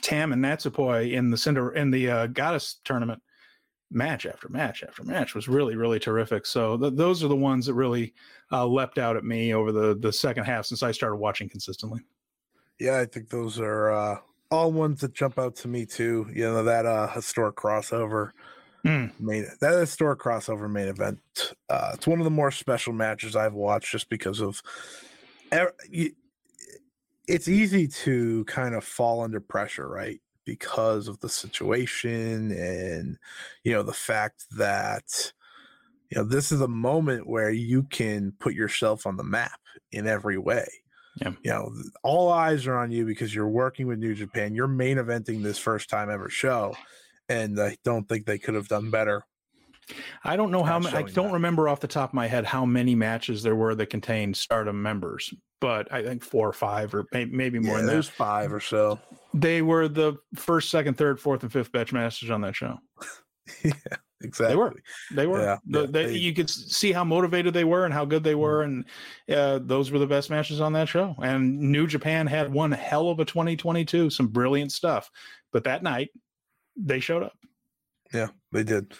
Tam and Natsupoi in the Cinder in the uh, Goddess tournament match after match after match was really really terrific. So th- those are the ones that really uh, leapt out at me over the the second half since I started watching consistently. Yeah, I think those are uh, all ones that jump out to me too. You know that uh, historic crossover Mm. main that historic crossover main event. Uh, it's one of the more special matches I've watched just because of. It's easy to kind of fall under pressure, right? Because of the situation and you know the fact that you know this is a moment where you can put yourself on the map in every way Yeah. you know all eyes are on you because you're working with new japan you're main eventing this first time ever show and i don't think they could have done better I don't know how many. I don't that. remember off the top of my head how many matches there were that contained Stardom members, but I think four or five, or may, maybe more yeah, than there's that. five or so They were the first, second, third, fourth, and fifth batch masters on that show. yeah exactly They were. They were. Yeah, The- yeah, they, they- you could see how motivated they were and how good they were, and uh, those were the best matches on that show. And New Japan had one hell of a 2022, some brilliant stuff. But that night, they showed up. Yeah, they did.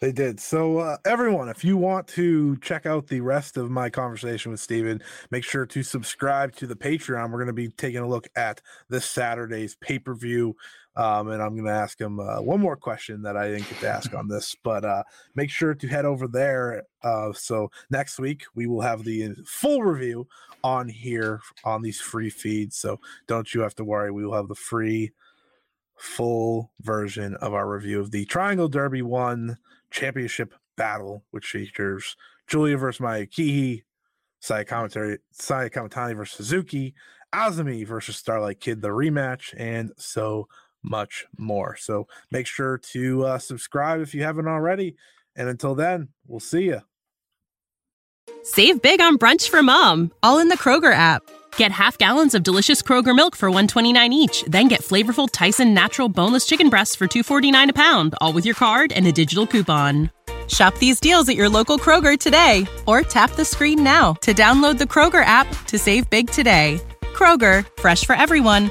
They did. So, uh, everyone, if you want to check out the rest of my conversation with Steven, make sure to subscribe to the Patreon. We're going to be taking a look at this Saturday's pay per view. Um, and I'm going to ask him uh, one more question that I didn't get to ask on this, but uh, make sure to head over there. Uh, so, next week we will have the full review on here on these free feeds. So, don't you have to worry. We will have the free full version of our review of the Triangle Derby One Championship Battle, which features Giulia versus Mayakihi, Saya Commentary, Saya Kamitani versus Suzuki, Azumi versus Starlight Kid, the rematch, and so much more. So make sure to uh, subscribe if you haven't already. And until then, we'll see you. Save big on brunch for mom, all in the Kroger app. Get half gallons of delicious Kroger milk for 129 each, then get flavorful Tyson natural boneless chicken breasts for 249 a pound, all with your card and a digital coupon. Shop these deals at your local Kroger today or tap the screen now to download the Kroger app to save big today. Kroger, fresh for everyone.